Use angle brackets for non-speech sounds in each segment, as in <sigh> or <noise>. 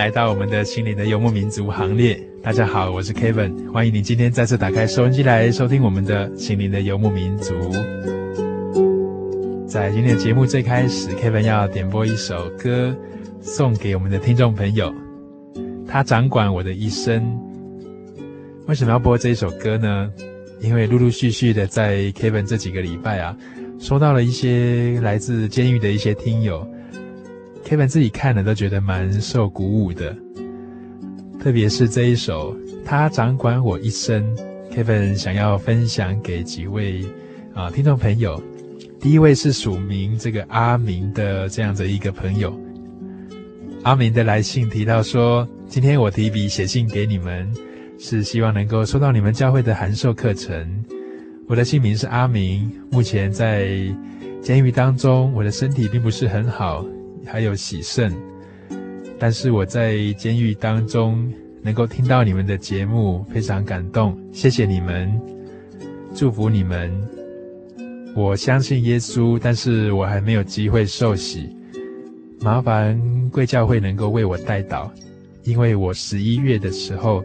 来到我们的心灵的游牧民族行列。大家好，我是 Kevin，欢迎你今天再次打开收音机来收听我们的心灵的游牧民族。在今天的节目最开始，Kevin 要点播一首歌送给我们的听众朋友。他掌管我的一生。为什么要播这一首歌呢？因为陆陆续续的在 Kevin 这几个礼拜啊，收到了一些来自监狱的一些听友。Kevin 自己看了都觉得蛮受鼓舞的，特别是这一首《他掌管我一生》，Kevin 想要分享给几位啊、听众朋友。第一位是署名这个阿明的这样的一个朋友，阿明的来信提到说：“今天我提笔写信给你们，是希望能够收到你们教会的函授课程。我的姓名是阿明，目前在监狱当中，我的身体并不是很好。”还有洗肾，但是我在监狱当中能够听到你们的节目，非常感动，谢谢你们，祝福你们。我相信耶稣，但是我还没有机会受洗，麻烦贵教会能够为我代祷，因为我十一月的时候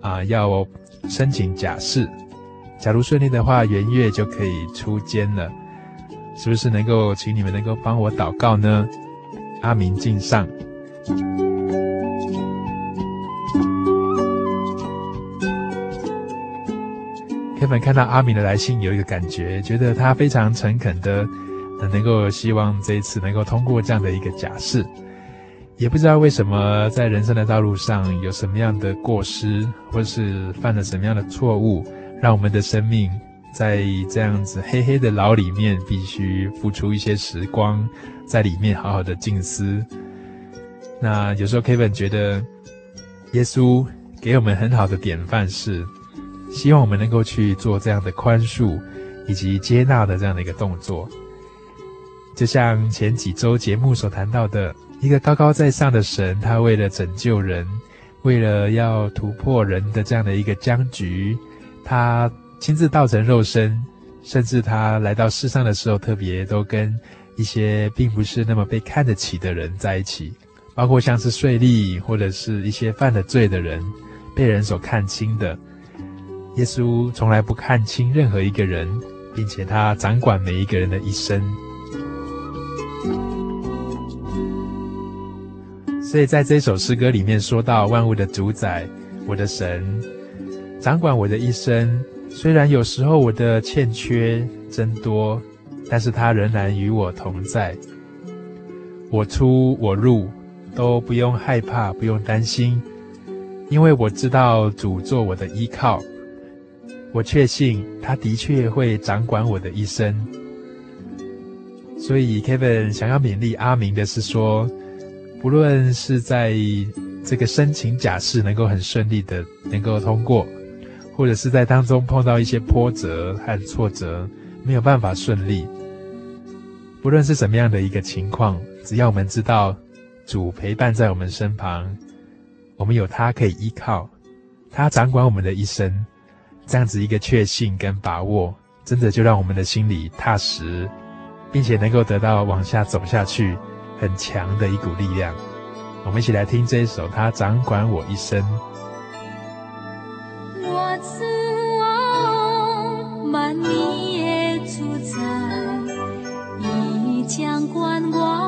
啊要申请假释，假如顺利的话，元月就可以出监了，是不是能够请你们能够帮我祷告呢？阿明敬上。Kevin 看到阿明的来信，有一个感觉，觉得他非常诚恳的，能够希望这一次能够通过这样的一个假释。也不知道为什么，在人生的道路上有什么样的过失，或是犯了什么样的错误，让我们的生命在这样子黑黑的牢里面，必须付出一些时光。在里面好好的静思。那有时候 Kevin 觉得，耶稣给我们很好的典范是，希望我们能够去做这样的宽恕以及接纳的这样的一个动作。就像前几周节目所谈到的，一个高高在上的神，他为了拯救人，为了要突破人的这样的一个僵局，他亲自道成肉身，甚至他来到世上的时候，特别都跟。一些并不是那么被看得起的人在一起，包括像是税吏或者是一些犯了罪的人，被人所看轻的。耶稣从来不看轻任何一个人，并且他掌管每一个人的一生。所以在这首诗歌里面说到，万物的主宰，我的神，掌管我的一生。虽然有时候我的欠缺增多。但是他仍然与我同在，我出我入都不用害怕，不用担心，因为我知道主做我的依靠，我确信他的确会掌管我的一生。所以 Kevin 想要勉励阿明的是说，不论是在这个申请假释能够很顺利的能够通过，或者是在当中碰到一些波折和挫折，没有办法顺利。不论是什么样的一个情况，只要我们知道主陪伴在我们身旁，我们有他可以依靠，他掌管我们的一生，这样子一个确信跟把握，真的就让我们的心里踏实，并且能够得到往下走下去很强的一股力量。我们一起来听这一首《他掌管我一生》。将观望。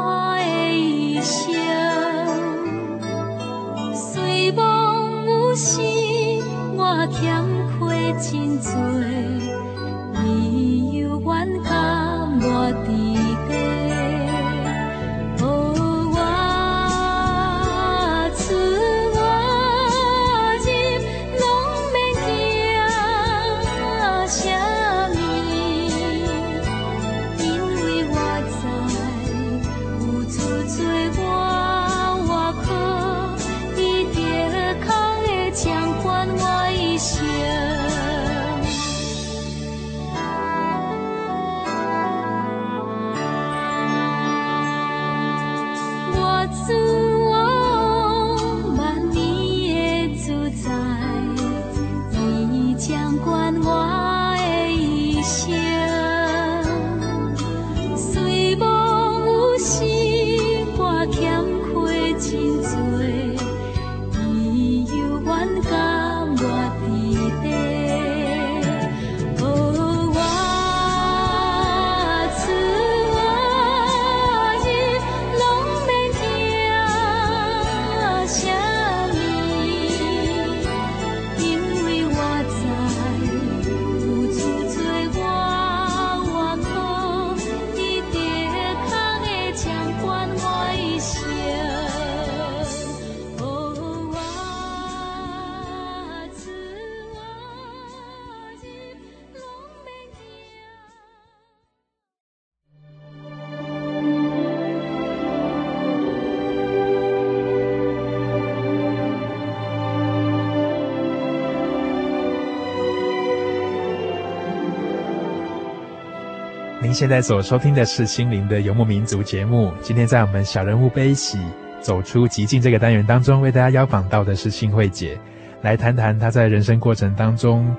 您现在所收听的是心灵的游牧民族节目。今天在我们小人物悲喜走出寂静这个单元当中，为大家邀访到的是幸慧姐，来谈谈她在人生过程当中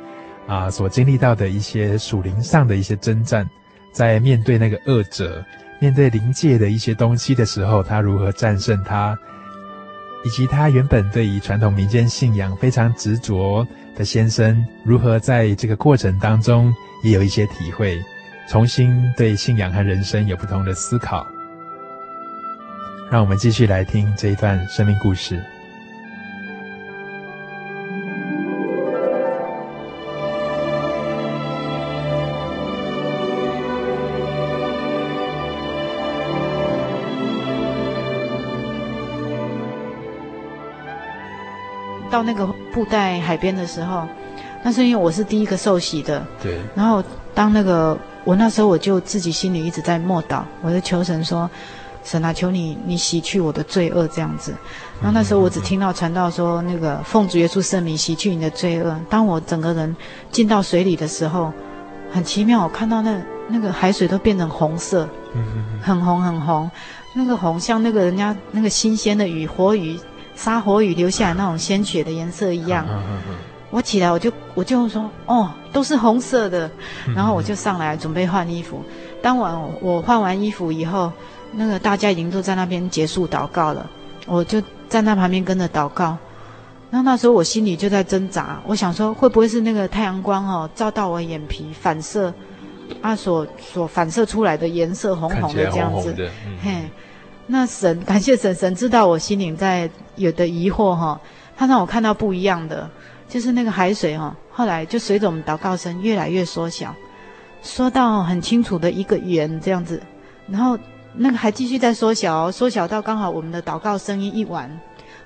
啊、所经历到的一些属灵上的一些征战，在面对那个恶者、面对灵界的一些东西的时候，她如何战胜它，以及她原本对于传统民间信仰非常执着的先生，如何在这个过程当中也有一些体会。重新对信仰和人生有不同的思考，让我们继续来听这一段生命故事。到那个布袋海边的时候，那是因为我是第一个受洗的，对。然后当那个。我那时候我就自己心里一直在默祷，我就求神说：“神啊，求你，你洗去我的罪恶。”这样子。然后那时候我只听到传道说：“那个奉主耶稣圣名洗去你的罪恶。”当我整个人进到水里的时候，很奇妙，我看到那那个海水都变成红色，很红很红，那个红像那个人家那个新鲜的鱼，活鱼杀活鱼流下来那种鲜血的颜色一样。我起来，我就我就说，哦，都是红色的，然后我就上来准备换衣服。当晚我换完衣服以后，那个大家已经都在那边结束祷告了，我就站在旁边跟着祷告。那那时候我心里就在挣扎，我想说，会不会是那个太阳光哦照到我眼皮反射，啊所所反射出来的颜色红红的这样子，红红嗯、嘿，那神感谢神，神知道我心里在有的疑惑哈、哦，他让我看到不一样的。就是那个海水哈、哦，后来就随着我们祷告声越来越缩小，缩到很清楚的一个圆这样子，然后那个还继续在缩小、哦，缩小到刚好我们的祷告声音一完，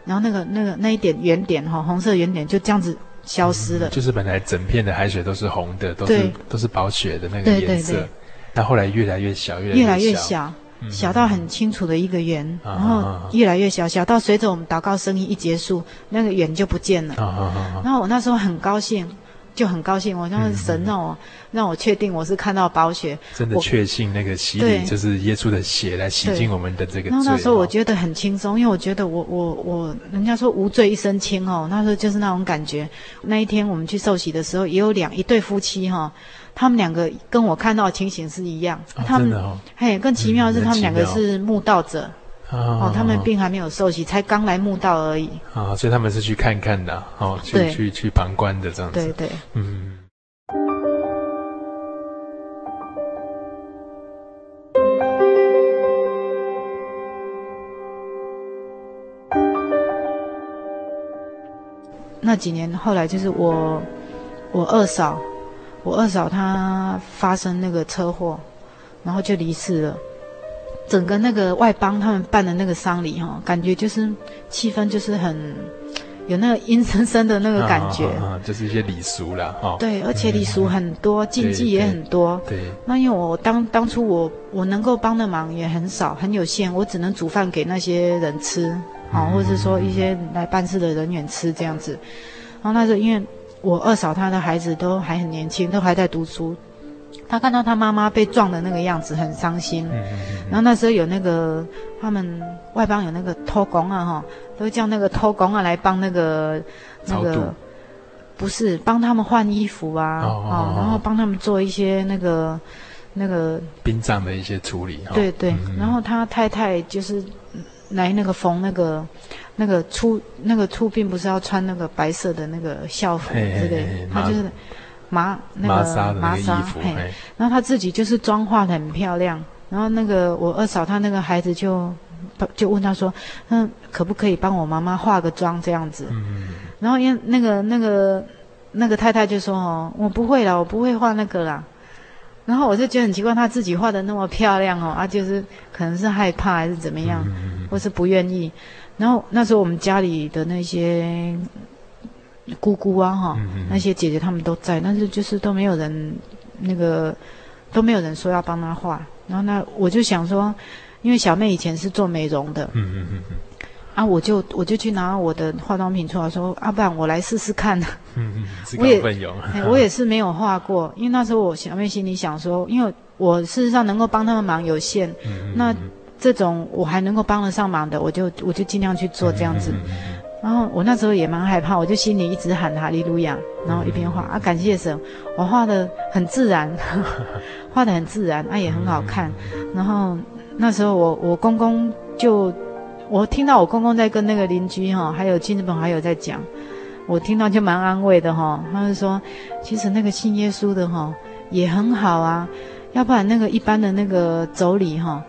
然后那个那个那一点圆点哈、哦，红色圆点就这样子消失了。嗯、就是本来整片的海水都是红的，都是都是宝血的那个颜色，那后来越来越小，越来越小。越来越小小到很清楚的一个圆，嗯、然后越来越小，小到随着我们祷告声音一结束，那个圆就不见了。嗯、然后我那时候很高兴，就很高兴，我说神让我、嗯、让我确定我是看到宝血，真的确信那个洗礼就是耶稣的血来洗净我们的这个罪。然后那时候我觉得很轻松，因为我觉得我我我，人家说无罪一身轻哦，那时候就是那种感觉。那一天我们去受洗的时候，也有两一对夫妻哈、哦，他们两个跟我看到的情形是一样，哦、他们哦嘿更奇妙的是他们两个是慕道者。哦，他们病还没有受洗，才刚来慕道而已。啊、哦，所以他们是去看看的，哦，去去去旁观的这样子。对对，嗯。那几年后来就是我，我二嫂，我二嫂她发生那个车祸，然后就离世了。整个那个外邦他们办的那个丧礼哈，感觉就是气氛就是很有那个阴森森的那个感觉，<laughs> 啊啊啊、就是一些礼俗啦哈。对，而且礼俗很多，禁忌也很多。对，对那因为我当当初我我能够帮的忙也很少，很有限，我只能煮饭给那些人吃，好、嗯，或者是说一些来办事的人员吃这样子。然后那时候因为我二嫂她的孩子都还很年轻，都还在读书。她看到她妈妈被撞的那个样子，很伤心。嗯嗯嗯、然后那时候有那个他们外邦有那个偷工啊，哈，都叫那个偷工啊来帮那个那个，不是帮他们换衣服啊，哦，哦哦然后帮他们做一些那个那个殡葬的一些处理。对对，嗯、然后他太太就是来那个缝那个那个出那个出并不是要穿那个白色的那个校服，对不对？他就是。麻那个麻纱，嘿，然后他自己就是妆化得很漂亮，然后那个我二嫂她那个孩子就就问他说，嗯，可不可以帮我妈妈化个妆这样子？嗯，然后因为那个那个那个太太就说哦，我不会啦，我不会画那个啦。然后我就觉得很奇怪，她自己画的那么漂亮哦，啊，就是可能是害怕还是怎么样，或是不愿意。然后那时候我们家里的那些。姑姑啊，哈，那些姐姐她们都在，但是就是都没有人，那个都没有人说要帮她画。然后那我就想说，因为小妹以前是做美容的，嗯嗯嗯嗯，啊，我就我就去拿我的化妆品出来，说，啊，不然我来试试看。嗯嗯，我也我也是没有画过，因为那时候我小妹心里想说，因为我事实上能够帮他们忙有限，嗯嗯，那这种我还能够帮得上忙的，我就我就尽量去做这样子。然后我那时候也蛮害怕，我就心里一直喊哈利路亚，然后一边画啊，感谢神，我画的很自然，呵 <laughs> 呵画的很自然，啊也很好看。然后那时候我我公公就，我听到我公公在跟那个邻居哈，还有亲戚朋友在讲，我听到就蛮安慰的哈。他就说，其实那个信耶稣的哈也很好啊，要不然那个一般的那个妯娌哈。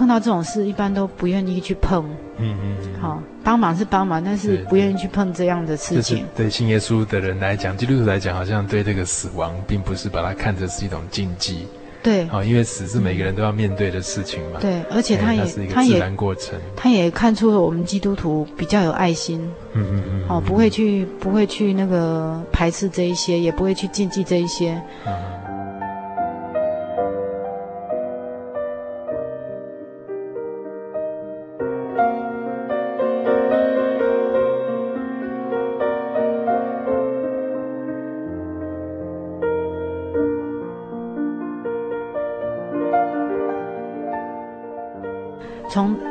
碰到这种事，一般都不愿意去碰。嗯嗯，好，帮忙是帮忙，但是不愿意去碰这样的事情。对信耶稣的人来讲，基督徒来讲，好像对这个死亡，并不是把它看成是一种禁忌。对，好，因为死是每个人都要面对的事情嘛。对，而且他也，是一个自然过程。他也看出了我们基督徒比较有爱心。嗯嗯嗯。哦，不会去，不会去那个排斥这一些，也不会去禁忌这一些。嗯。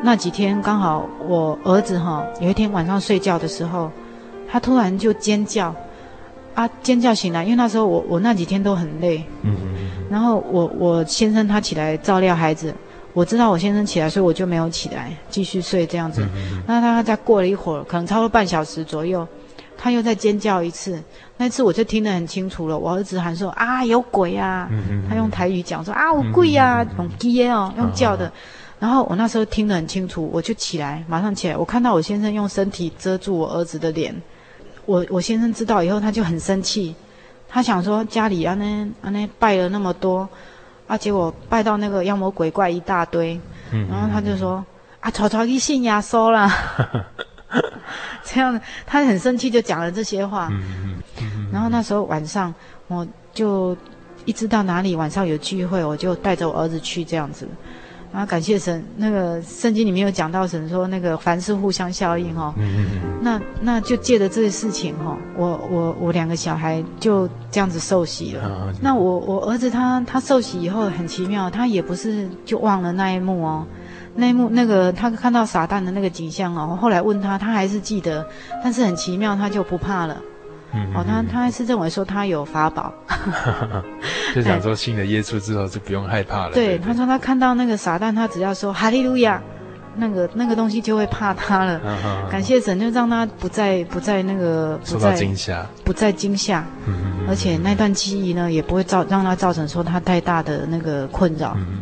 那几天刚好我儿子哈，有一天晚上睡觉的时候，他突然就尖叫，啊尖叫醒来，因为那时候我我那几天都很累，嗯嗯，然后我我先生他起来照料孩子，我知道我先生起来，所以我就没有起来继续睡这样子，那他再过了一会儿，可能超过半小时左右，他又再尖叫一次，那次我就听得很清楚了，我儿子喊说啊有鬼啊，他用台语讲说啊有鬼啊，用鸡哦用叫的。然后我那时候听得很清楚，我就起来，马上起来。我看到我先生用身体遮住我儿子的脸，我我先生知道以后，他就很生气，他想说家里啊那啊那拜了那么多，啊结果拜到那个妖魔鬼怪一大堆，嗯、然后他就说啊，草草一信耶稣啦，<laughs> 这样他很生气，就讲了这些话。然后那时候晚上，我就一直到哪里晚上有聚会，我就带着我儿子去这样子。然后感谢神，那个圣经里面有讲到神说那个凡事互相效应哦。嗯嗯嗯。那那就借着这个事情哈，我我我两个小孩就这样子受洗了。啊、那我我儿子他他受洗以后很奇妙，他也不是就忘了那一幕哦，那一幕那个他看到撒旦的那个景象哦，后来问他，他还是记得，但是很奇妙，他就不怕了。哦，他他还是认为说他有法宝，<laughs> 就想说信了耶稣之后就不用害怕了。对，对，对，他说他看到那个撒旦，他只要说哈利路亚，那个那个东西就会怕他了。感谢神，就让他不再不再那个不再惊吓，不再惊吓。嗯嗯，而且那段记忆呢，也不会造让他造成说他太大的那个困扰。嗯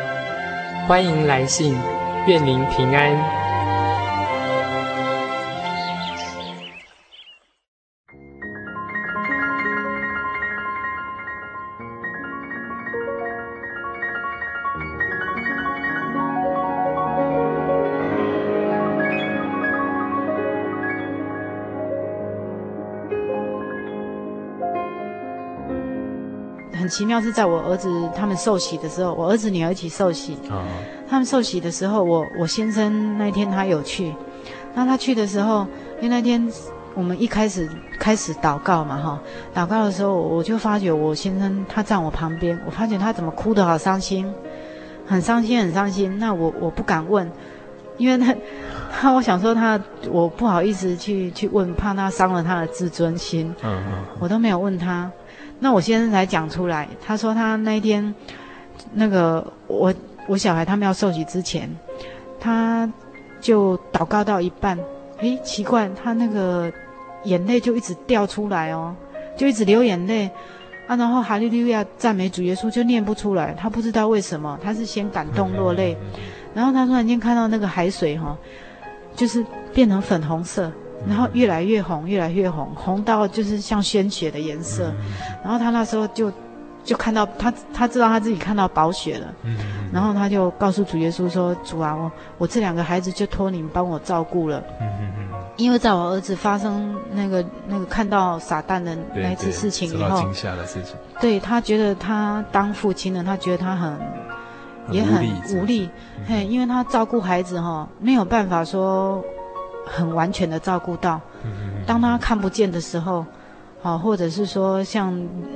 欢迎来信，愿您平安。奇妙是在我儿子他们受洗的时候，我儿子女儿一起受洗。哦、他们受洗的时候，我我先生那天他有去。那他去的时候，因为那天我们一开始开始祷告嘛，哈，祷告的时候，我就发觉我先生他站我旁边，我发觉他怎么哭得好伤心，很伤心，很伤心。那我我不敢问，因为他他 <laughs> 我想说他我不好意思去去问，怕他伤了他的自尊心。嗯嗯，我都没有问他。那我先生才讲出来，他说他那一天，那个我我小孩他们要受洗之前，他就祷告到一半，诶，奇怪，他那个眼泪就一直掉出来哦，就一直流眼泪，啊，然后哈利路亚赞美主耶稣就念不出来，他不知道为什么，他是先感动落泪，然后他突然间看到那个海水哈，就是变成粉红色，然后越来越红，越来越红，红到就是像鲜血的颜色，然后他那时候就就看到他他知道他自己看到宝血了，然后他就告诉主耶稣说：“主啊，我我这两个孩子就托你们帮我照顾了。”因为在我儿子发生那个那个看到撒旦的那一次事情以后，惊吓的事情，对他觉得他当父亲的，他觉得他很，很也很无力，嘿，因为他照顾孩子哈，没有办法说很完全的照顾到，当他看不见的时候。好，或者是说像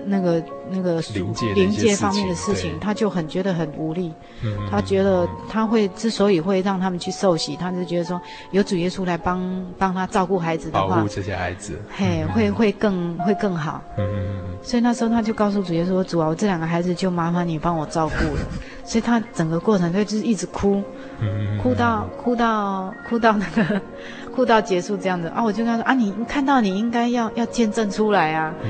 那个那个灵界灵界方面的事情，他就很觉得很无力。嗯，他觉得他会之所以会让他们去受洗，他就觉得说有主耶稣来帮帮他照顾孩子的话，保护这些孩子，嘿，嗯、会会更会更好。嗯嗯嗯。所以那时候他就告诉主耶稣说：“主啊，我这两个孩子就麻烦你帮我照顾了。<laughs> ”所以他整个过程他就是一直哭，嗯、哭到哭到哭到那个。哭到结束这样子啊，我就跟他说啊，你看到你应该要要见证出来啊。嗯。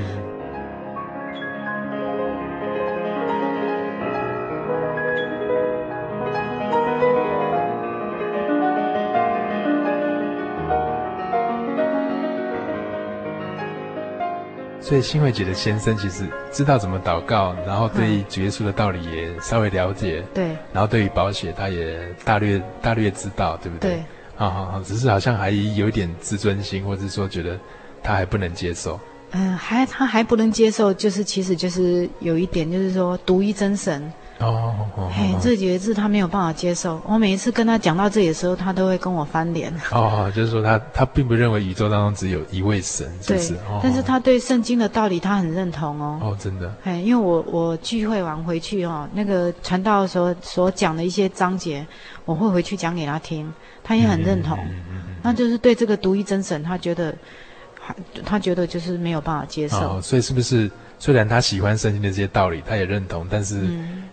所以新慧姐的先生其实知道怎么祷告，然后对主耶稣的道理也稍微了解。对。然后对于保险，他也大略大略知道，对不对？对。好好好，只是好像还有点自尊心，或者说觉得他还不能接受。嗯，还他还不能接受，就是其实就是有一点，就是说独一真神。哦，嘿，这几个字他没有办法接受。我每一次跟他讲到这里的时候，他都会跟我翻脸。哦，就是说他他并不认为宇宙当中只有一位神，是不是？对，但是他对圣经的道理他很认同哦。哦，真的。嘿，因为我我聚会完回去哦，那个传道的时候所讲的一些章节，我会回去讲给他听。他也很认同，嗯嗯、那就是对这个独一真神，他觉得，他觉得就是没有办法接受。哦，所以是不是虽然他喜欢圣经的这些道理，他也认同，但是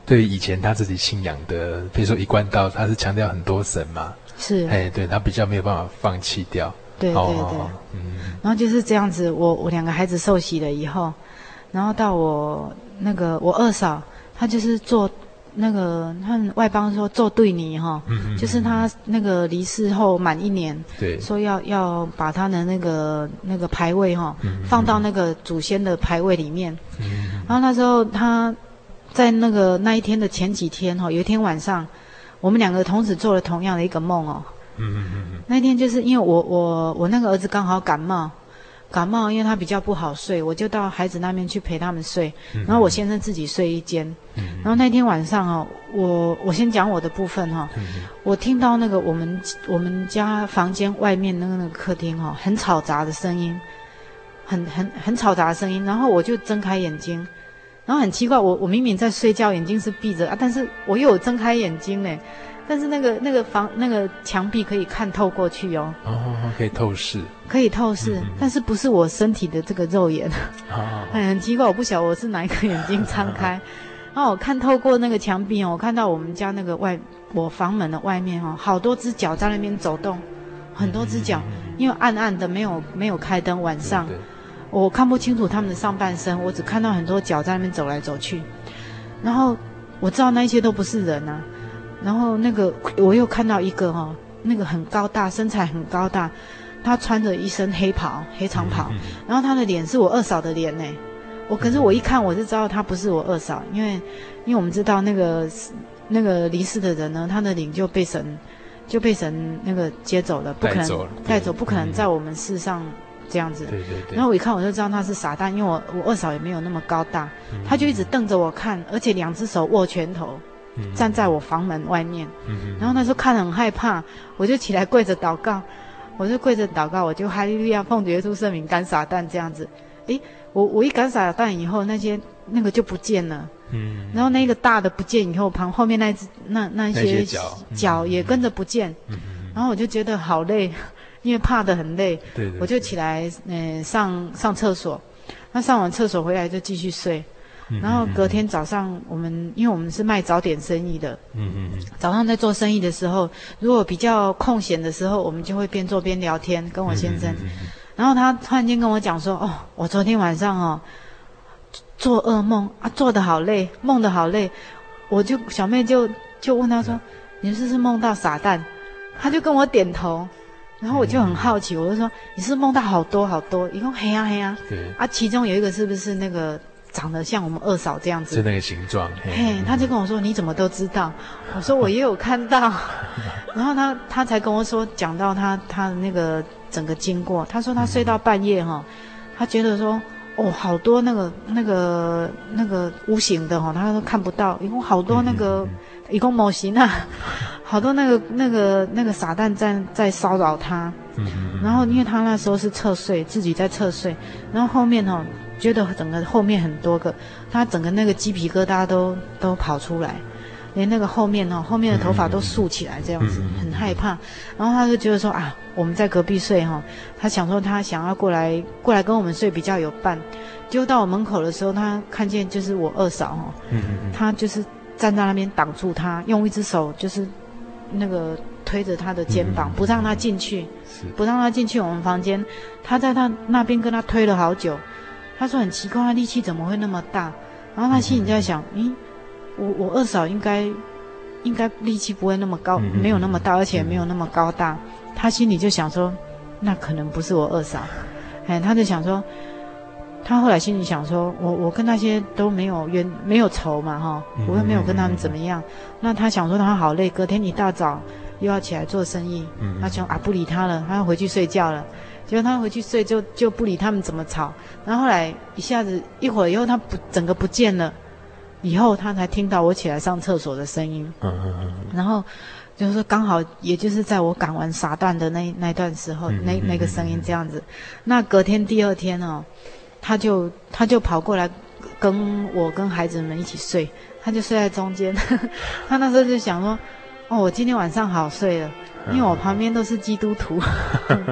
对以前他自己信仰的，比如说一贯道，他是强调很多神嘛，是，哎，对他比较没有办法放弃掉。对对对，嗯，然后就是这样子，我我两个孩子受洗了以后，然后到我那个我二嫂，她就是做。那个他们外邦说做对你哈，就是他那个离世后满一年，对，说要要把他的那个那个牌位哈放到那个祖先的牌位里面，然后那时候他在那个那一天的前几天哈，有一天晚上，我们两个同时做了同样的一个梦哦，嗯嗯嗯嗯。那天就是因为我我我那个儿子刚好感冒。感冒，因为他比较不好睡，我就到孩子那边去陪他们睡，然后我先生自己睡一间。嗯然后那天晚上哦，我我先讲我的部分哈，我听到那个我们我们家房间外面那个那个客厅哈，很吵杂的声音，很很很吵杂的声音，然后我就睁开眼睛，然后很奇怪，我我明明在睡觉，眼睛是闭着啊，但是我又有睁开眼睛呢。但是那个那个房那个墙壁可以看透过去哦，哦，可以透视，可以透视，嗯、但是不是我身体的这个肉眼，哦、<laughs> 很奇怪，我不晓得我是哪一个眼睛张开，<laughs> 哦、然后我看透过那个墙壁哦，我看到我们家那个外我房门的外面哦，好多只脚在那边走动，很多只脚，嗯、因为暗暗的没有没有开灯，晚上我看不清楚他们的上半身，我只看到很多脚在那边走来走去，然后我知道那些都不是人啊。然后那个我又看到一个哈、哦，那个很高大，身材很高大，他穿着一身黑袍，黑长袍，然后他的脸是我二嫂的脸呢。我可是我一看我就知道他不是我二嫂，因为因为我们知道那个那个离世的人呢，他的灵就被神就被神那个接走了，不可能带走不可能在我们世上这样子。对对对。然后我一看我就知道他是傻蛋，因为我我二嫂也没有那么高大，嗯、他就一直瞪着我看，而且两只手握拳头。站在我房门外面，然后那时候看得很害怕，我就起来跪着祷告，我就跪着祷告，我就哈利路亚奉主耶稣圣名赶傻蛋这样子。诶，我我一赶傻蛋以后，那些那个就不见了，嗯，然后那个大的不见以后，旁后面那只那那些脚也跟着不见，嗯，然后我就觉得好累，因为怕得很累，对，我就起来嗯上上厕所，那上完厕所回来就继续睡。然后隔天早上，我们因为我们是卖早点生意的，嗯嗯嗯，早上在做生意的时候，如果比较空闲的时候，我们就会边做边聊天，跟我先生。然后他突然间跟我讲说：“哦，我昨天晚上哦，做噩梦啊，做得好累，梦得好累。我就小妹就就问他说：“你是不是梦到傻蛋？”他就跟我点头。然后我就很好奇，我就说：“你是梦到好多好多，一共黑呀黑呀。”对啊，其中有一个是不是那个长得像我们二嫂这样子？是那个形状。嘿，他就跟我说：“你怎么都知道？”我说：“我也有看到。<laughs> ”然后他他才跟我说，讲到他他的那个整个经过。他说他睡到半夜哈，他觉得说。哦，好多那个、那个、那个无形的哈，他都看不到。一共好多那个，一共模型啊，<laughs> 好多那个、那个、那个傻蛋在在骚扰他。嗯嗯嗯、然后，因为他那时候是侧睡，自己在侧睡，然后后面哦，觉得整个后面很多个，他整个那个鸡皮疙瘩都都跑出来。连那个后面哦，后面的头发都竖起来，这样子很害怕。然后他就觉得说啊，我们在隔壁睡哈，他想说他想要过来过来跟我们睡比较有伴。就到我门口的时候，他看见就是我二嫂哈，他就是站在那边挡住他，用一只手就是那个推着他的肩膀，不让他进去，不让他进去我们房间。他在他那边跟他推了好久，他说很奇怪，他力气怎么会那么大？然后他心里在想，咦。我我二嫂应该应该力气不会那么高，嗯、没有那么大，而且没有那么高大。他心里就想说，那可能不是我二嫂。哎，他就想说，他后来心里想说，我我跟那些都没有冤没有仇嘛哈，我又没有跟他们怎么样。嗯、那他想说他好累，隔天一大早又要起来做生意，嗯、他想啊不理他了，他要回去睡觉了。结果他回去睡就就不理他们怎么吵。然后后来一下子一会儿以后，他不整个不见了。以后他才听到我起来上厕所的声音，嗯嗯嗯，然后就是刚好，也就是在我赶完撒旦的那那段时候，那那个声音这样子。那隔天第二天哦，他就他就跑过来跟我跟孩子们一起睡，他就睡在中间。<laughs> 他那时候就想说：“哦，我今天晚上好睡了，因为我旁边都是基督徒。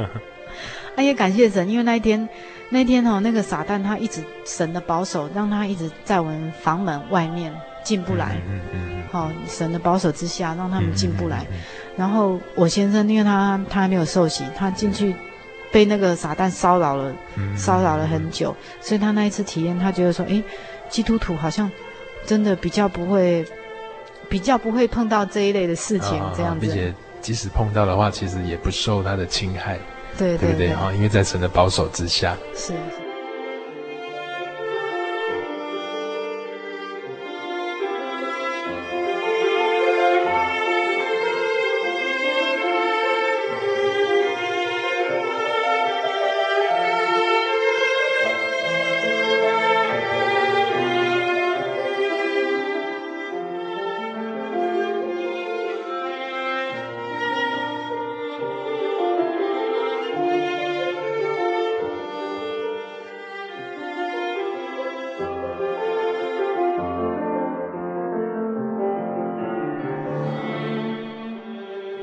<laughs> ”哎呀，感谢神，因为那一天。那天哦，那个撒旦他一直神的保守，让他一直在我们房门外面进不来。嗯嗯。好、嗯，神的保守之下，让他们进不来。嗯嗯嗯、然后我先生，因为他他还没有受洗，他进去被那个撒旦骚扰了，嗯、骚扰了很久，所以他那一次体验，他觉得说，诶，基督徒好像真的比较不会，比较不会碰到这一类的事情，哦、这样子。并且即使碰到的话，其实也不受他的侵害。对对，对，对不对哈？因为在神的保守之下。是。是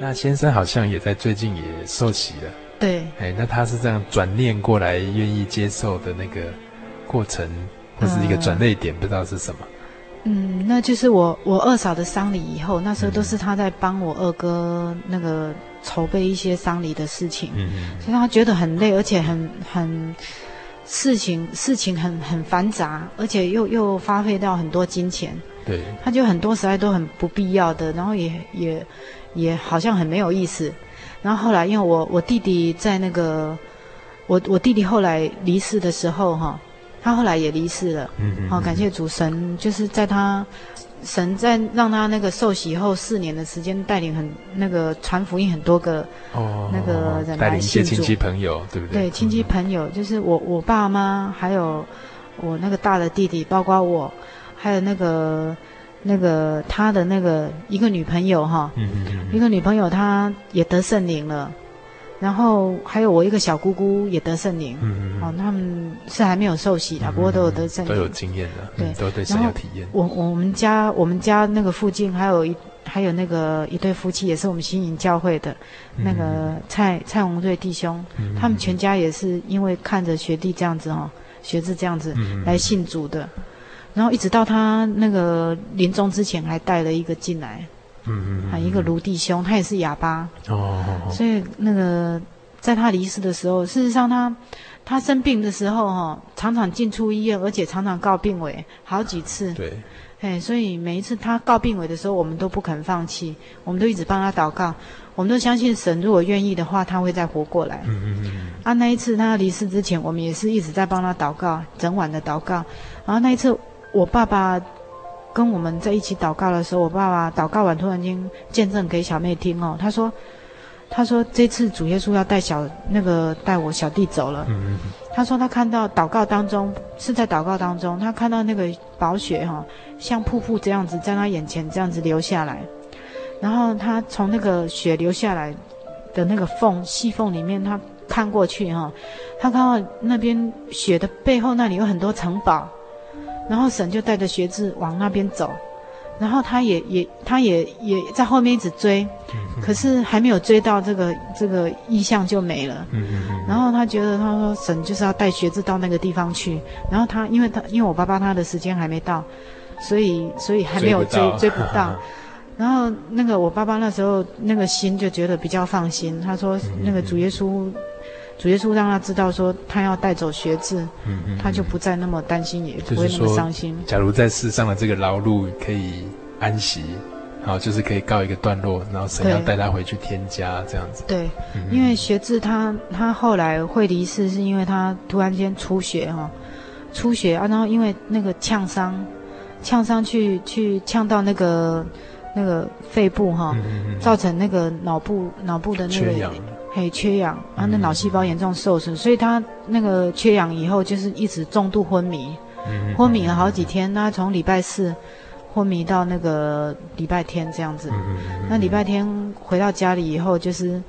那先生好像也在最近也受洗了，对，哎，那他是这样转念过来愿意接受的那个过程，或是一个转泪点，呃、不知道是什么。嗯，那就是我我二嫂的丧礼以后，那时候都是他在帮我二哥那个筹备一些丧礼的事情，嗯嗯，所以他觉得很累，而且很很事情事情很很繁杂，而且又又花费到很多金钱，对，他就很多实在都很不必要的，然后也也。也好像很没有意思，然后后来因为我我弟弟在那个，我我弟弟后来离世的时候哈，他后来也离世了，嗯嗯，好感谢主神，就是在他神在让他那个受洗后四年的时间带领很那个传福音很多个哦那个人来信主，带领一些亲戚朋友对不对？对亲戚朋友就是我我爸妈还有我那个大的弟弟，包括我还有那个。那个他的那个一个女朋友哈，嗯嗯嗯。一个女朋友她也得圣灵了，然后还有我一个小姑姑也得圣灵，嗯嗯哦，他们是还没有受洗的，嗯嗯不过都有得圣灵，都有经验的，对，嗯、都对神有体验。我我们家我们家那个附近还有一还有那个一对夫妻，也是我们新营教会的，那个蔡蔡红瑞弟兄，他们全家也是因为看着学弟这样子哦，学子这样子来信主的。然后一直到他那个临终之前，还带了一个进来，嗯嗯，还一个卢弟兄，他也是哑巴哦，所以那个在他离世的时候，事实上他他生病的时候哈，常常进出医院，而且常常告病危，好几次。对。哎，所以每一次他告病危的时候，我们都不肯放弃，我们都一直帮他祷告，我们都相信神如果愿意的话，他会再活过来。嗯嗯嗯。啊，那一次他离世之前，我们也是一直在帮他祷告，整晚的祷告。然后那一次，我爸爸跟我们在一起祷告的时候，我爸爸祷告完，突然间见证给小妹听哦，他说。他说：“这次主耶稣要带小那个带我小弟走了。嗯嗯。他说他看到祷告当中是在祷告当中，他看到那个宝血哈，像瀑布这样子在他眼前这样子流下来，然后他从那个血流下来的那个缝细缝里面，他看过去哈，他看到那边血的背后那里有很多城堡，然后神就带着学子往那边走。”然后他也也他也也在后面一直追，可是还没有追到这个这个意象就没了。然后他觉得他说神就是要带学子到那个地方去。然后他因为他因为我爸爸他的时间还没到，所以所以还没有追 <laughs> 追不到。然后那个我爸爸那时候那个心就觉得比较放心。他说那个主耶稣。主耶稣让他知道说，他要带走学子，嗯嗯，他就不再那么担心，也不会那么伤心。假如在世上的这个劳碌可以安息，好，就是可以告一个段落，然后神要带他回去添加这样子。对，嗯、因为学子他他后来会离世，是因为他突然间出血哈，出血啊，然后因为那个呛伤，呛伤去去呛到那个那个肺部哈，造成那个脑部脑部的那个。嘿，缺氧，然后那脑细胞严重受损，嗯，所以他那个缺氧以后就是一直重度昏迷，嗯，昏迷了好几天。那从礼拜四昏迷到那个礼拜天这样子。嗯，那礼拜天回到家里以后，就是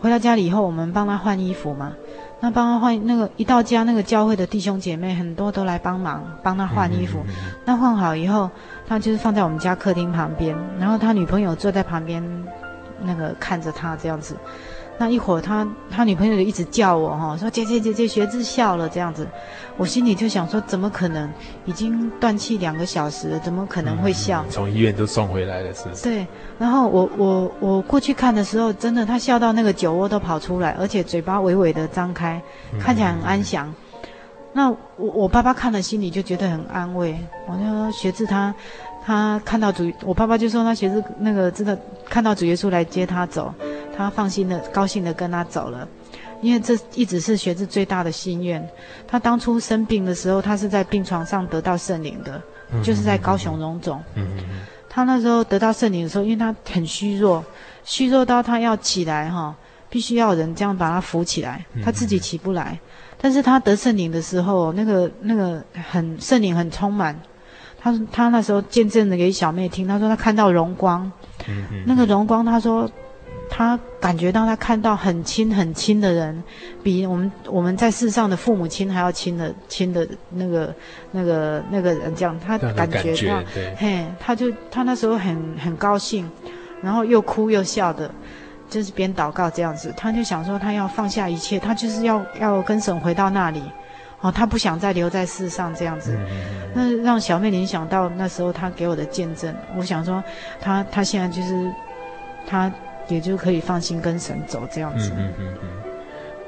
回到家里以后，我们帮他换衣服嘛。那帮他换那个一到家，那个教会的弟兄姐妹很多都来帮忙帮他换衣服。嗯，那换好以后，他就是放在我们家客厅旁边，然后他女朋友坐在旁边。那个看着他这样子，那一会儿他他女朋友就一直叫我哈，说姐姐姐姐学智笑了这样子，我心里就想说怎么可能？已经断气两个小时了，怎么可能会笑？嗯、从医院都送回来了，是不是？对，然后我我我过去看的时候，真的他笑到那个酒窝都跑出来，而且嘴巴微微的张开，看起来很安详。嗯、那我我爸爸看了心里就觉得很安慰，我就说学智他。他看到主，我爸爸就说他学子那个真的看到主耶稣来接他走，他放心的、高兴的跟他走了，因为这一直是学子最大的心愿。他当初生病的时候，他是在病床上得到圣灵的，就是在高雄荣总。他那时候得到圣灵的时候，因为他很虚弱，虚弱到他要起来哈，必须要有人这样把他扶起来，他自己起不来。但是他得圣灵的时候，那个那个很圣灵很充满。他他那时候见证的给小妹听，他说他看到荣光，嗯嗯，那个荣光，他说他感觉到他看到很亲很亲的人，比我们我们在世上的父母亲还要亲的亲的那个那个那个人这样，他感觉到，嘿，他就他那时候很很高兴，然后又哭又笑的，就是边祷告这样子，他就想说他要放下一切，他就是要要跟神回到那里。哦，他不想再留在世上这样子，嗯、那让小妹联想到那时候他给我的见证。我想说他，他他现在就是，他也就可以放心跟神走这样子。嗯嗯嗯嗯。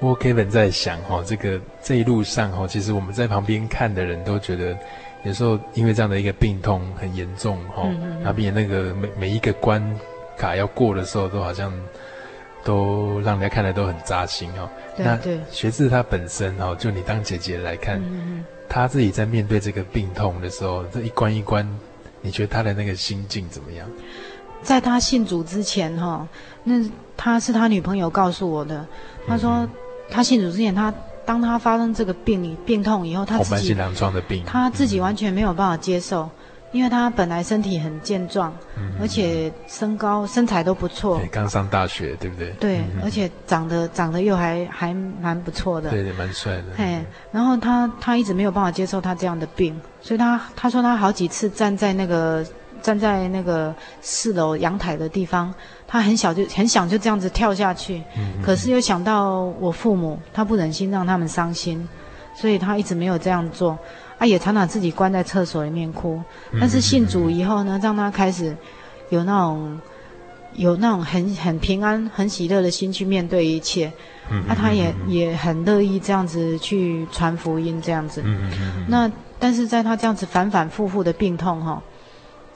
不过 Kevin 在想哈，这个这一路上哈，其实我们在旁边看的人都觉得，有时候因为这样的一个病痛很严重哈，那边那个每每一个关卡要过的时候，都好像。都让人家看来都很扎心哦。那学智他本身哦，就你当姐姐来看，嗯嗯，他自己在面对这个病痛的时候，这一关一关，你觉得他的那个心境怎么样？在他信主之前哈，那他是他女朋友告诉我的，他说他信主之前，他当他发生这个病病痛以后，他自己自己完全没有办法接受。因为他本来身体很健壮，嗯，而且身高身材都不错。对，刚上大学，对不对？对，嗯、而且长得长得又还还蛮不错的。对对，蛮帅的。嘿，然后他他一直没有办法接受他这样的病，所以他他说他好几次站在那个站在那个四楼阳台的地方，他很小就很想就这样子跳下去，嗯，可是又想到我父母，他不忍心让他们伤心，所以他一直没有这样做。他、啊、也常常自己关在厕所里面哭，但是信主以后呢，让他开始有那种有那种很很平安、很喜乐的心去面对一切。嗯，那他也也很乐意这样子去传福音，这样子。那但是在他这样子反反复复的病痛哈，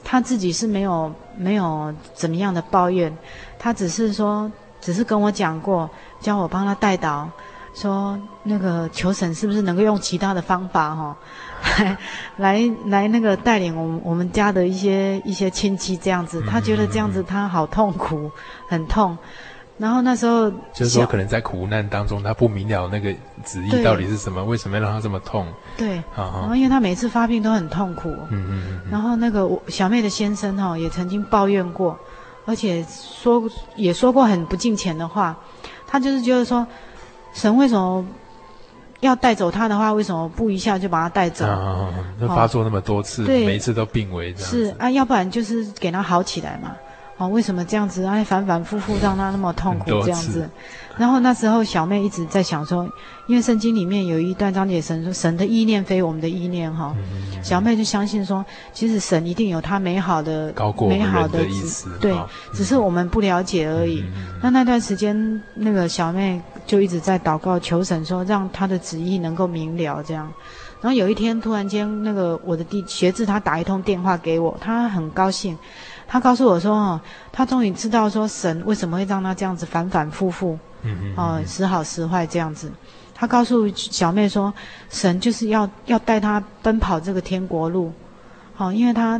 他自己是没有没有怎么样的抱怨，他只是说，只是跟我讲过，叫我帮他代祷。说那个求神是不是能够用其他的方法哈，<laughs> 来来来那个带领我们我们家的一些一些亲戚这样子，他觉得这样子他好痛苦，很痛。然后那时候就是说可能在苦难当中，他不明了那个旨意到底是什么，为什么要让他这么痛？对，然后因为他每次发病都很痛苦。嗯嗯嗯。然后那个我小妹的先生哈也曾经抱怨过，而且说也说过很不敬虔的话，他就是觉得说。神为什么要带走他的话？为什么不一下就把他带走？啊，那发作那么多次，对，每一次都病危这样。是啊，要不然就是给他好起来嘛。哦，为什么这样子？哎，反反复复让他那么痛苦这样子。然后那时候小妹一直在想说，因为圣经里面有一段章节神说，神的意念非我们的意念哈。小妹就相信说，其实神一定有他美好的、美好的意思，对，只是我们不了解而已。那那段时间，那个小妹就一直在祷告求神说，让他的旨意能够明了这样。然后有一天突然间，那个我的弟学志他打一通电话给我，他很高兴。他告诉我说：“哦，他终于知道说神为什么会让他这样子反反复复，嗯嗯，哦，时好时坏这样子。他告诉小妹说，神就是要要带他奔跑这个天国路，好，因为他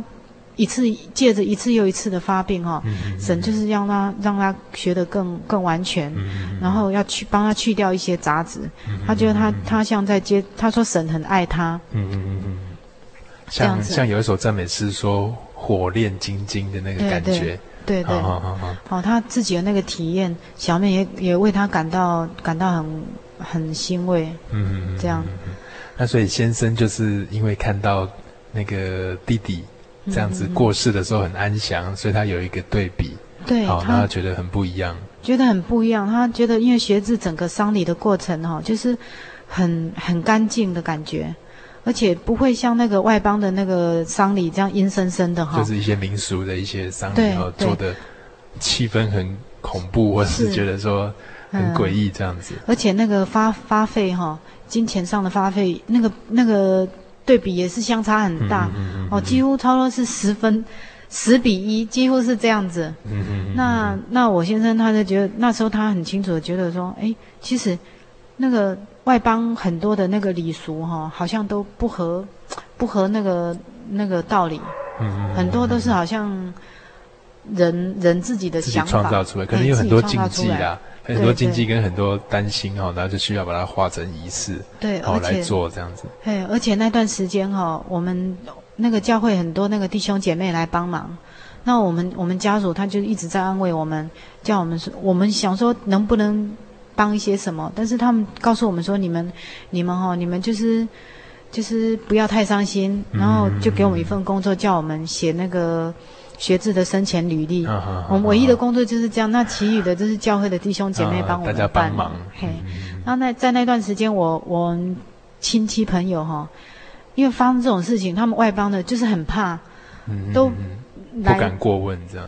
一次借着一次又一次的发病，哈，神就是让他让他学得更更完全，然后要去帮他去掉一些杂质。他觉得他他像在接，他说神很爱他，嗯嗯嗯嗯，像像有一首赞美诗说。”火炼金晶的那个感觉，对对，好好好，好，好，他自己的那个体验，小妹也也为他感到感到很很欣慰，嗯嗯，这样。那所以先生就是因为看到那个弟弟 <laughs> 这样子过世的时候很安详，嗯、所以他有一个对比，对，好，他觉得很不一样，觉得很不一样。他觉得因为学子整个丧礼的过程哈，就是很很干净的感觉。而且不会像那个外邦的那个丧礼这样阴森森的哈，就是一些民俗的一些丧礼然后做的气氛很恐怖，或者是觉得说很诡异这样子。而且那个发发费哈，金钱上的发费，那个那个对比也是相差很大哦，几乎差不多是十分十比一，几乎是这样子。嗯嗯。那那我先生他就觉得那时候他很清楚的觉得说，哎，其实那个。外邦很多的那个礼俗哈，好像都不合，不合那个那个道理。嗯，很多都是好像人人自己的想法创造出来，可能有很多禁忌啦，很多禁忌跟很多担心哈，然后就需要把它化成仪式，对，而且来做这样子。对，而且那段时间哈，我们那个教会很多那个弟兄姐妹来帮忙，那我们我们家属他就一直在安慰我们，叫我们说，我们想说能不能。帮一些什么？但是他们告诉我们说：“你们，你们哈，你们就是，就是不要太伤心。”然后就给我们一份工作，叫我们写那个学制的生前履历。我们唯一的工作就是这样。那其余的就是教会的弟兄姐妹帮我们办。大家帮忙。嘿，然后那在那段时间，我我亲戚朋友哈，因为发生这种事情，他们外邦的就是很怕，都不敢过问这样。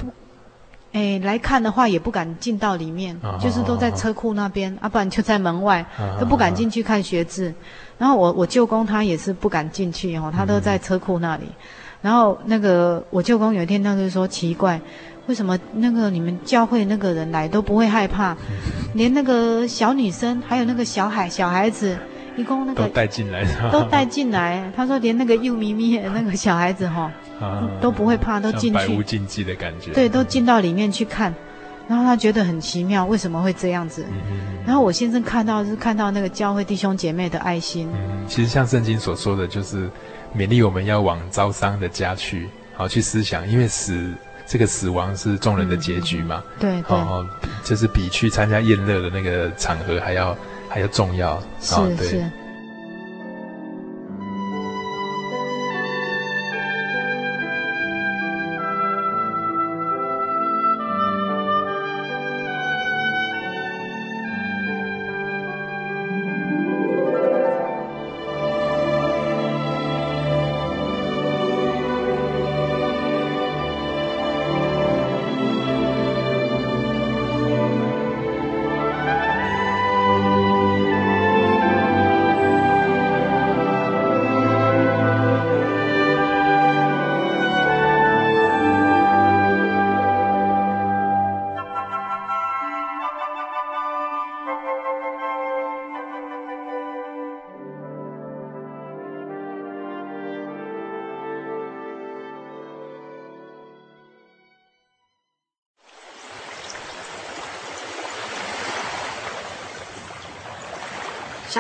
哎，来看的话也不敢进到里面，啊、就是都在车库那边，啊，啊，不然就在门外，啊、都不敢进去看学制。啊、然后我我舅公他也是不敢进去哦，他都在车库那里。嗯、然后那个我舅公有一天他就说奇怪，为什么那个你们教会那个人来都不会害怕，嗯、连那个小女生还有那个小孩小孩子。一共那个都带进来，都带进来。他说连那个幼咪咪那个小孩子哈，都不会怕，都进去。百无禁忌的感觉。对，都进到里面去看，然后他觉得很奇妙，为什么会这样子？然后我先生看到是看到那个教会弟兄姐妹的爱心。嗯，其实像圣经所说的就是勉励我们要往招商的家去，好去思想，因为死这个死亡是众人的结局嘛。对哦。就是比去参加宴乐的那个场合还要。还要重要，是是。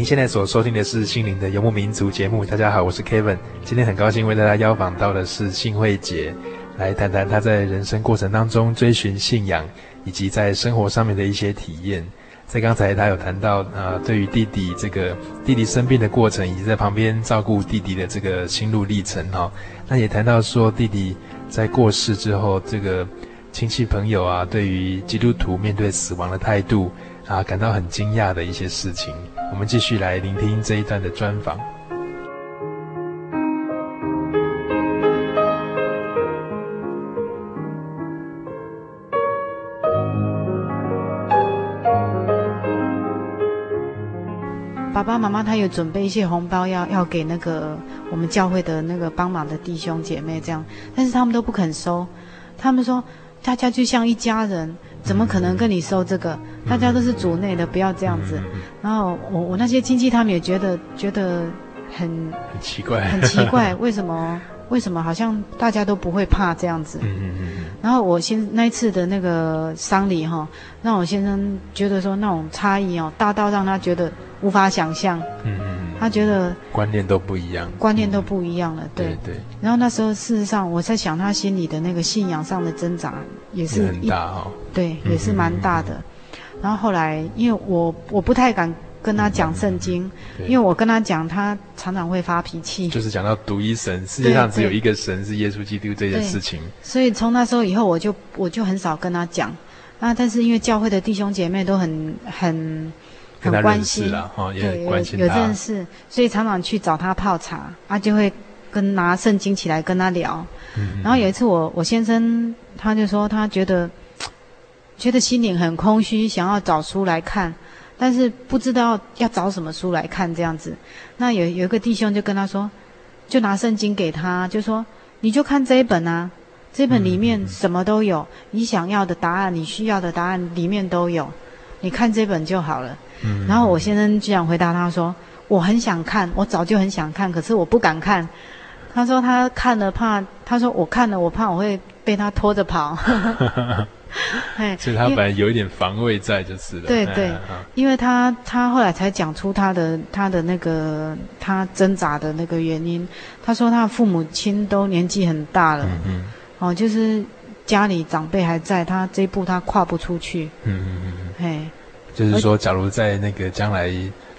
您现在所收听的是《心灵的游牧民族》节目。大家好，我是 Kevin。今天很高兴为大家邀访到的是信惠姐，来谈谈她在人生过程当中追寻信仰，以及在生活上面的一些体验。在刚才她有谈到，呃，对于弟弟这个弟弟生病的过程，以及在旁边照顾弟弟的这个心路历程，哈。那也谈到说，弟弟在过世之后，这个亲戚朋友啊，对于基督徒面对死亡的态度啊，感到很惊讶的一些事情。我们继续来聆听这一段的专访。爸爸妈妈他有准备一些红包要要给那个我们教会的那个帮忙的弟兄姐妹这样，但是他们都不肯收，他们说大家就像一家人。怎么可能跟你收这个？大家都是主内的，不要这样子。然后我我那些亲戚他们也觉得觉得很很奇怪，很奇怪，<laughs> 为什么为什么好像大家都不会怕这样子？然后我先那一次的那个丧礼哈，让我先生觉得说那种差异哦，大到让他觉得无法想象。他觉得观念都不一样，观念都不一样了，对对。然后那时候事实上我在想他心里的那个信仰上的挣扎也是很大哦，对，也是蛮大的。然后后来因为我我不太敢跟他讲圣经，因为我跟他讲他常常会发脾气。就是讲到独一神，世界上只有一个神是耶稣基督这件事情。所以从那时候以后，我就我就很少跟他讲。那但是因为教会的弟兄姐妹都很很。很关心了哈，也关心有有认识，所以常常去找他泡茶，他就会跟拿圣经起来跟他聊。嗯、然后有一次我我先生他就说他觉得觉得心灵很空虚，想要找书来看，但是不知道要找什么书来看这样子。那有有一个弟兄就跟他说，就拿圣经给他，就说你就看这一本啊，这本里面什么都有，嗯、你想要的答案，你需要的答案里面都有，你看这本就好了。嗯、然后我先生就想回答他说：“我很想看，我早就很想看，可是我不敢看。”他说他看了怕，他说我看了我怕我会被他拖着跑。<laughs> 所以他本来有一点防卫在，就是了。对对，因为他他后来才讲出他的他的那个他挣扎的那个原因。他说他父母亲都年纪很大了，嗯哦，就是家里长辈还在，他这一步他跨不出去。嗯嗯嗯，嘿，就是说，假如在那个将来。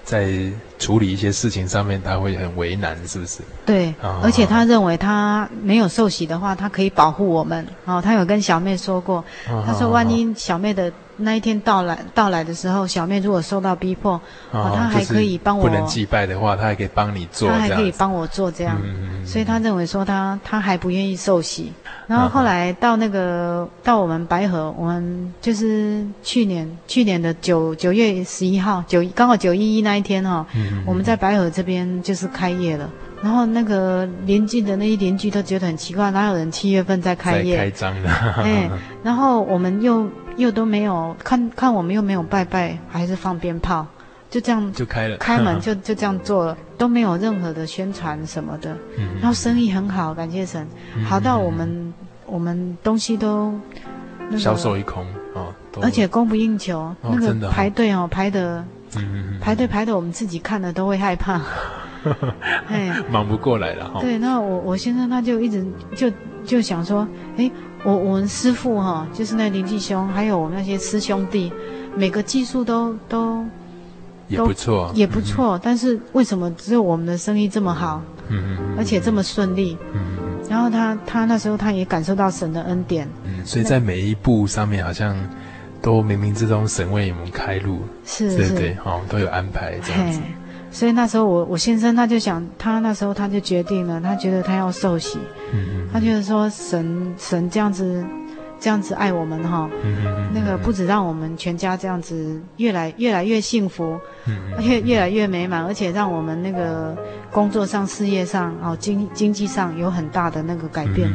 在处理一些事情上面，他会很为难，是不是？对，哦、而且他认为他没有受洗的话，他可以保护我们。哦，他有跟小妹说过，哦、他说万一小妹的。那一天到来到来的时候，小妹如果受到逼迫，哦，他还可以帮我。不能祭拜的话，他还可以帮你做。她还可以帮我做这样，嗯、所以她认为说她她还不愿意受洗。然后后来到那个、哦、到我们白河，我们就是去年去年的九九月十一号九刚好九一一那一天哈、哦，嗯、我们在白河这边就是开业了。然后那个邻近的那些邻居都觉得很奇怪，哪有人七月份在开业？开张的。哎，然后我们又又都没有看看，我们又没有拜拜，还是放鞭炮，就这样就开了，开门 <laughs> 就就这样做了，都没有任何的宣传什么的。嗯。然后生意很好，感谢神，好到我们我们东西都销售一空哦，而且供不应求，那个排队哦排的，排队排的我们自己看了都会害怕。<laughs> 哎，忙不过来了哈。对，那我我先生他就一直就就想说，哎，我我们师傅哈，就是那灵济兄，还有我们那些师兄弟，每个技术都都也不错，也不错。但是为什么只有我们的生意这么好？嗯嗯，而且这么顺利。嗯嗯。然后他他那时候他也感受到神的恩典。嗯，所以在每一步上面好像都冥冥之中神为我们开路。是是。对对，哦，都有安排这样子。所以那时候我我先生他就想，他那时候他就决定了，他觉得他要受洗，嗯嗯，他觉得说神神这样子这样子爱我们哈，那个不止让我们全家这样子越来越来越幸福，越越来越美满，而且让我们那个工作上、事业上哦经经济上有很大的那个改变，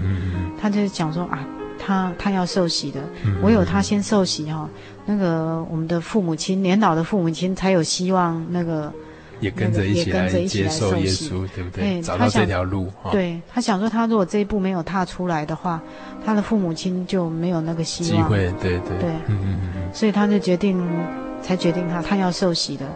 他就讲说啊，他他要受洗的，唯有他先受洗哈，那个我们的父母亲年老的父母亲才有希望那个。也跟着一起来接受耶稣，对不对？找到这条路。对，他想说，他如果这一步没有踏出来的话，他的父母亲就没有那个希望。机会，对对对。嗯嗯嗯。所以他就决定，才决定他他要受洗的。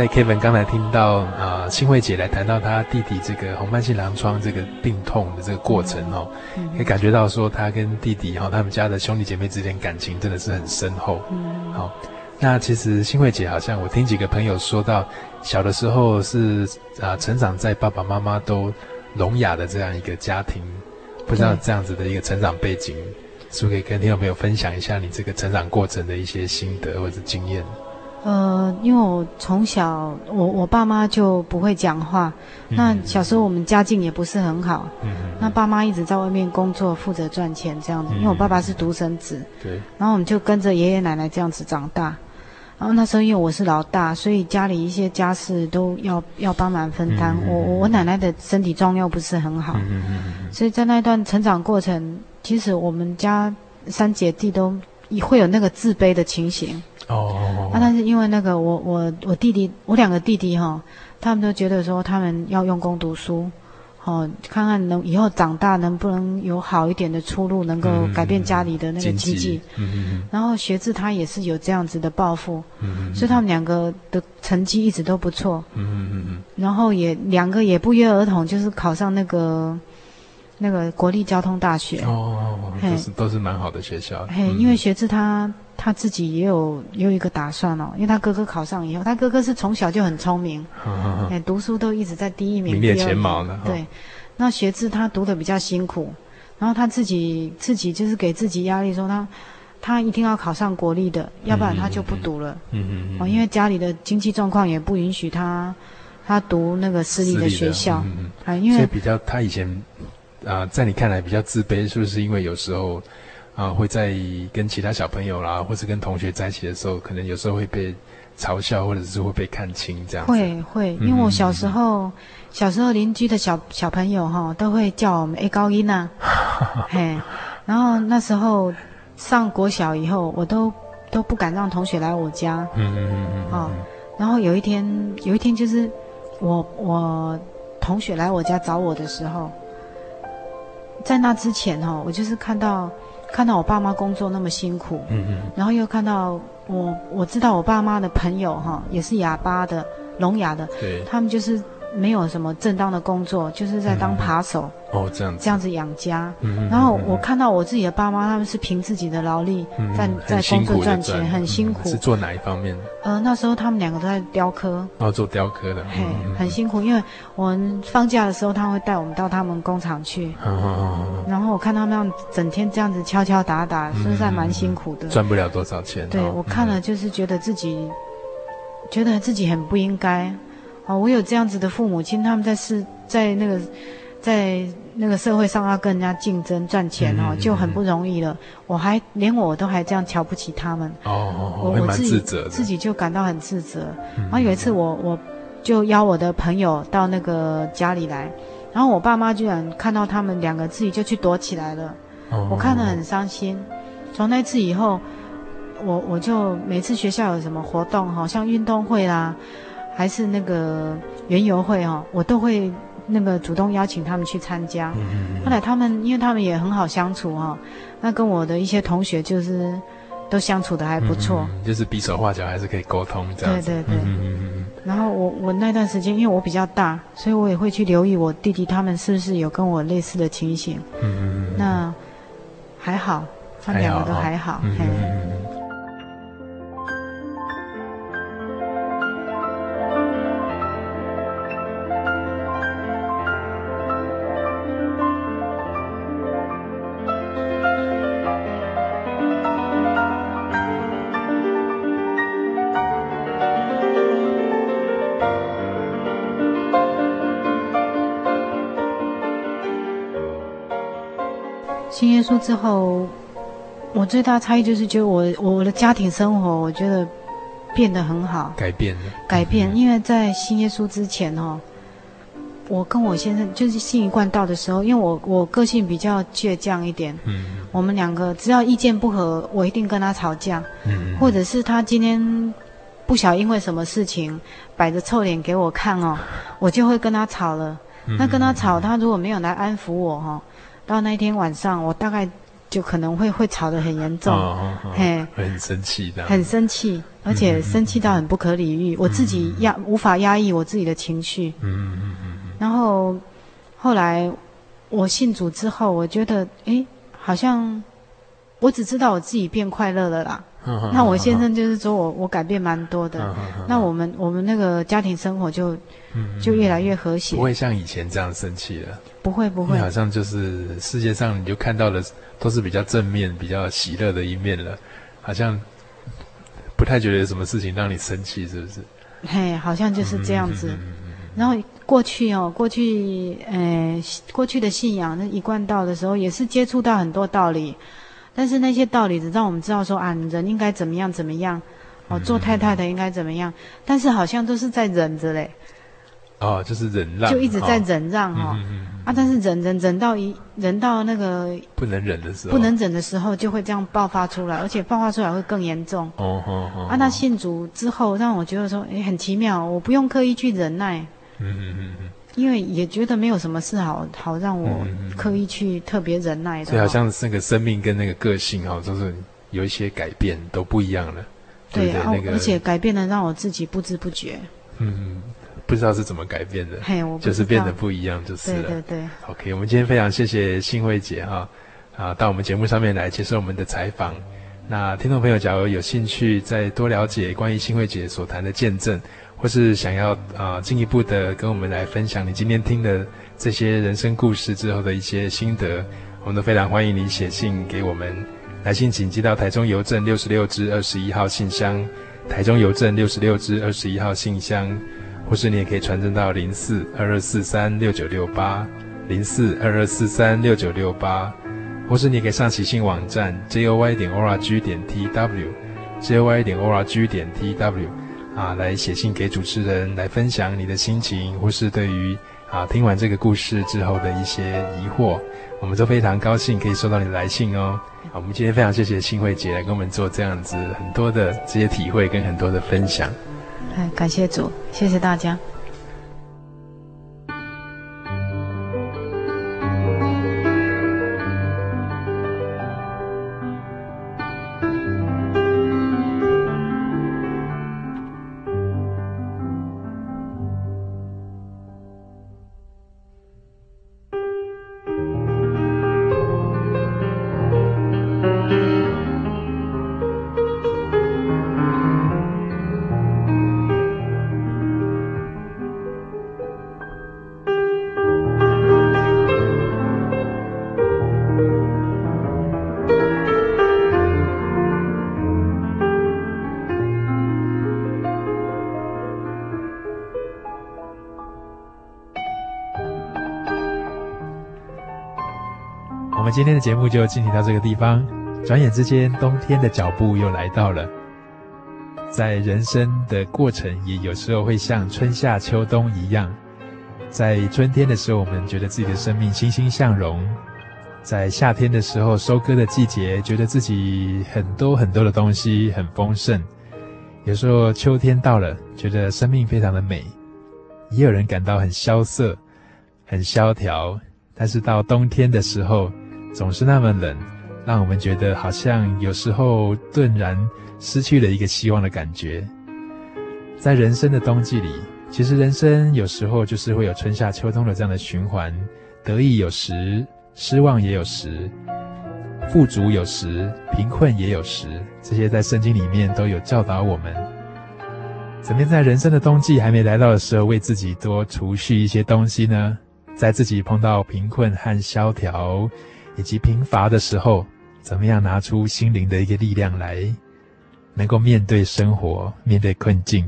在 Kevin 刚才听到啊，新慧姐来谈到她弟弟这个红斑性狼疮这个病痛的这个过程哦，嗯、可以感觉到说她跟弟弟哈、哦，他们家的兄弟姐妹之间感情真的是很深厚。嗯，好，那其实新慧姐好像我听几个朋友说到，小的时候是啊，成长在爸爸妈妈都聋哑的这样一个家庭，不知道这样子的一个成长背景，对是不是可以跟听众朋友分享一下你这个成长过程的一些心得或者经验？呃，因为我从小，我我爸妈就不会讲话。嗯、那小时候我们家境也不是很好。嗯。那爸妈一直在外面工作，负责赚钱这样子。嗯、因为我爸爸是独生子。对。然后我们就跟着爷爷奶奶这样子长大。然后那时候因为我是老大，所以家里一些家事都要要帮忙分担。嗯、我我奶奶的身体状况又不是很好。所以在那段成长过程，其实我们家三姐弟都会有那个自卑的情形。哦，那、啊、但是因为那个我我我弟弟我两个弟弟哈，他们都觉得说他们要用功读书，哦，看看能以后长大能不能有好一点的出路，能够改变家里的那个经济。嗯嗯。然后学志他也是有这样子的抱负，嗯嗯。所以他们两个的成绩一直都不错。嗯嗯嗯嗯。然后也两个也不约而同，就是考上那个那个国立交通大学。哦，都是都是蛮好的学校。嘿，因为学志他。他自己也有也有一个打算哦，因为他哥哥考上以后，他哥哥是从小就很聪明，读书都一直在第一名，名列前茅的。对，那学志他读的比较辛苦，然后他自己自己就是给自己压力，说他他一定要考上国立的，嗯、要不然他就不读了。嗯嗯嗯。哦，因为家里的经济状况也不允许他他读那个私立的学校。嗯嗯。啊，因为所以比较他以前啊、呃，在你看来比较自卑，是不是因为有时候啊、呃，会在跟其他小朋友啦，或是跟同学在一起的时候，可能有时候会被。嘲笑，或者是会被看轻这样。会会，因为我小时候，小时候邻居的小小朋友哈，都会叫我们 A 高音呐，<laughs> 嘿。然后那时候上国小以后，我都都不敢让同学来我家。嗯嗯嗯嗯。哦，然后有一天，有一天就是我我同学来我家找我的时候，在那之前哈，我就是看到看到我爸妈工作那么辛苦，嗯嗯，然后又看到。我我知道我爸妈的朋友哈，也是哑巴的、聋哑的，对，他们就是没有什么正当的工作，就是在当扒手。哦，这样子，这样子养家。嗯，然后我看到我自己的爸妈，他们是凭自己的劳力在在工作赚钱，很辛苦。是做哪一方面？呃，那时候他们两个都在雕刻。哦，做雕刻的。嘿，很辛苦，因为我们放假的时候，他会带我们到他们工厂去。然后我看他们整天这样子敲敲打打，实在蛮辛苦的。赚不了多少钱。对，我看了就是觉得自己，觉得自己很不应该。哦，我有这样子的父母亲，他们在是，在那个。在那个社会上要跟人家竞争赚钱哦，就很不容易了。我还连我都还这样瞧不起他们哦，我我自己自己就感到很自责。然后有一次我我就邀我的朋友到那个家里来，然后我爸妈居然看到他们两个自己就去躲起来了，我看得很伤心。从那次以后，我我就每次学校有什么活动好，像运动会啦，还是那个园游会哦，我都会。那个主动邀请他们去参加，后来他们因为他们也很好相处哈，那跟我的一些同学就是都相处的还不错，就是比手画脚还是可以沟通这样子。对对对。然后我我那段时间因为我比较大，所以我也会去留意我弟弟他们是不是有跟我类似的情形。嗯嗯嗯。那还好，他们两个都还好。之后，我最大差异就是觉得我我的家庭生活，我觉得变得很好，改变了，改变。因为在信耶稣之前哦，我跟我先生就是信一贯道的时候，因为我我个性比较倔强一点，嗯，我们两个只要意见不合，我一定跟他吵架，嗯，或者是他今天不晓因为什么事情摆着臭脸给我看哦，我就会跟他吵了。那跟他吵，他如果没有来安抚我哈。到那一天晚上，我大概就可能会会吵得很严重，哦哦、嘿，很生气的，很生气，而且生气到很不可理喻，嗯、我自己压、嗯、无法压抑我自己的情绪。嗯嗯嗯。嗯然后后来我信主之后，我觉得，哎，好像我只知道我自己变快乐了啦。<laughs> 那我先生就是说我我改变蛮多的，<laughs> 那我们我们那个家庭生活就就越来越和谐，不会像以前这样生气了。不会不会，好像就是世界上你就看到的都是比较正面、比较喜乐的一面了，好像不太觉得有什么事情让你生气，是不是？嘿，好像就是这样子。然后过去哦，过去呃，过去的信仰那一贯道的时候，也是接触到很多道理。但是那些道理只让我们知道说啊，人应该怎么样怎么样，哦，做太太的应该怎么样。但是好像都是在忍着嘞。哦，就是忍让，就一直在忍让哈。啊，但是忍忍忍到一忍到那个不能忍的时候，不能忍的时候就会这样爆发出来，而且爆发出来会更严重。哦哦哦。啊，那信主之后让我觉得说，哎，很奇妙，我不用刻意去忍耐。嗯嗯嗯嗯。因为也觉得没有什么事好好让我刻意去特别忍耐的，所以好像那个生命跟那个个性哈，都是有一些改变，都不一样了。对，而且改变了，让我自己不知不觉。嗯，不知道是怎么改变的，嘿，我就是变得不一样，就是了。对对对。OK，我们今天非常谢谢新慧姐哈啊，到我们节目上面来接受我们的采访。那听众朋友，假如有兴趣再多了解关于新慧姐所谈的见证。或是想要啊进一步的跟我们来分享你今天听的这些人生故事之后的一些心得我们都非常欢迎你写信给我们。来信请寄到台中邮政六十六支二十一号信箱，台中邮政六十六支二十一号信箱，或是你也可以传真到零四二二四三六九六八零四二二四三六九六八，或是你可以上喜信网站 joy 点 org 点 tw joy 点 org 点 tw 啊，来写信给主持人，来分享你的心情，或是对于啊听完这个故事之后的一些疑惑，我们都非常高兴可以收到你的来信哦。好，我们今天非常谢谢新慧姐来跟我们做这样子很多的这些体会跟很多的分享。哎，感谢主，谢谢大家。今天的节目就进行到这个地方，转眼之间，冬天的脚步又来到了。在人生的过程，也有时候会像春夏秋冬一样，在春天的时候，我们觉得自己的生命欣欣向荣；在夏天的时候，收割的季节，觉得自己很多很多的东西很丰盛；有时候秋天到了，觉得生命非常的美；也有人感到很萧瑟、很萧条。但是到冬天的时候，总是那么冷，让我们觉得好像有时候顿然失去了一个希望的感觉。在人生的冬季里，其实人生有时候就是会有春夏秋冬的这样的循环，得意有时，失望也有时，富足有时，贫困也有时。这些在圣经里面都有教导我们，怎么在人生的冬季还没来到的时候，为自己多储蓄一些东西呢？在自己碰到贫困和萧条，以及贫乏的时候，怎么样拿出心灵的一个力量来，能够面对生活，面对困境？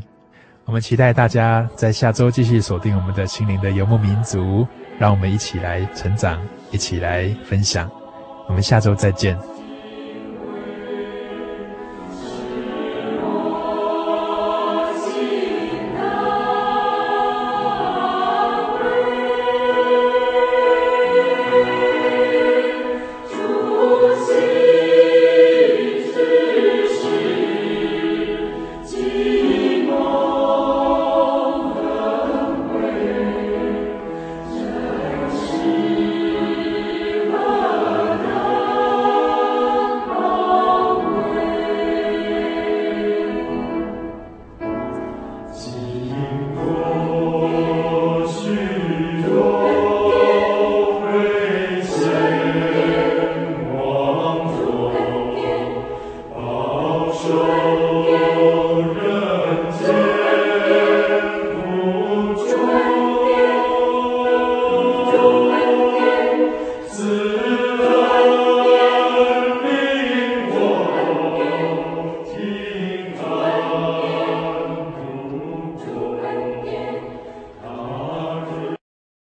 我们期待大家在下周继续锁定我们的心灵的游牧民族，让我们一起来成长，一起来分享。我们下周再见。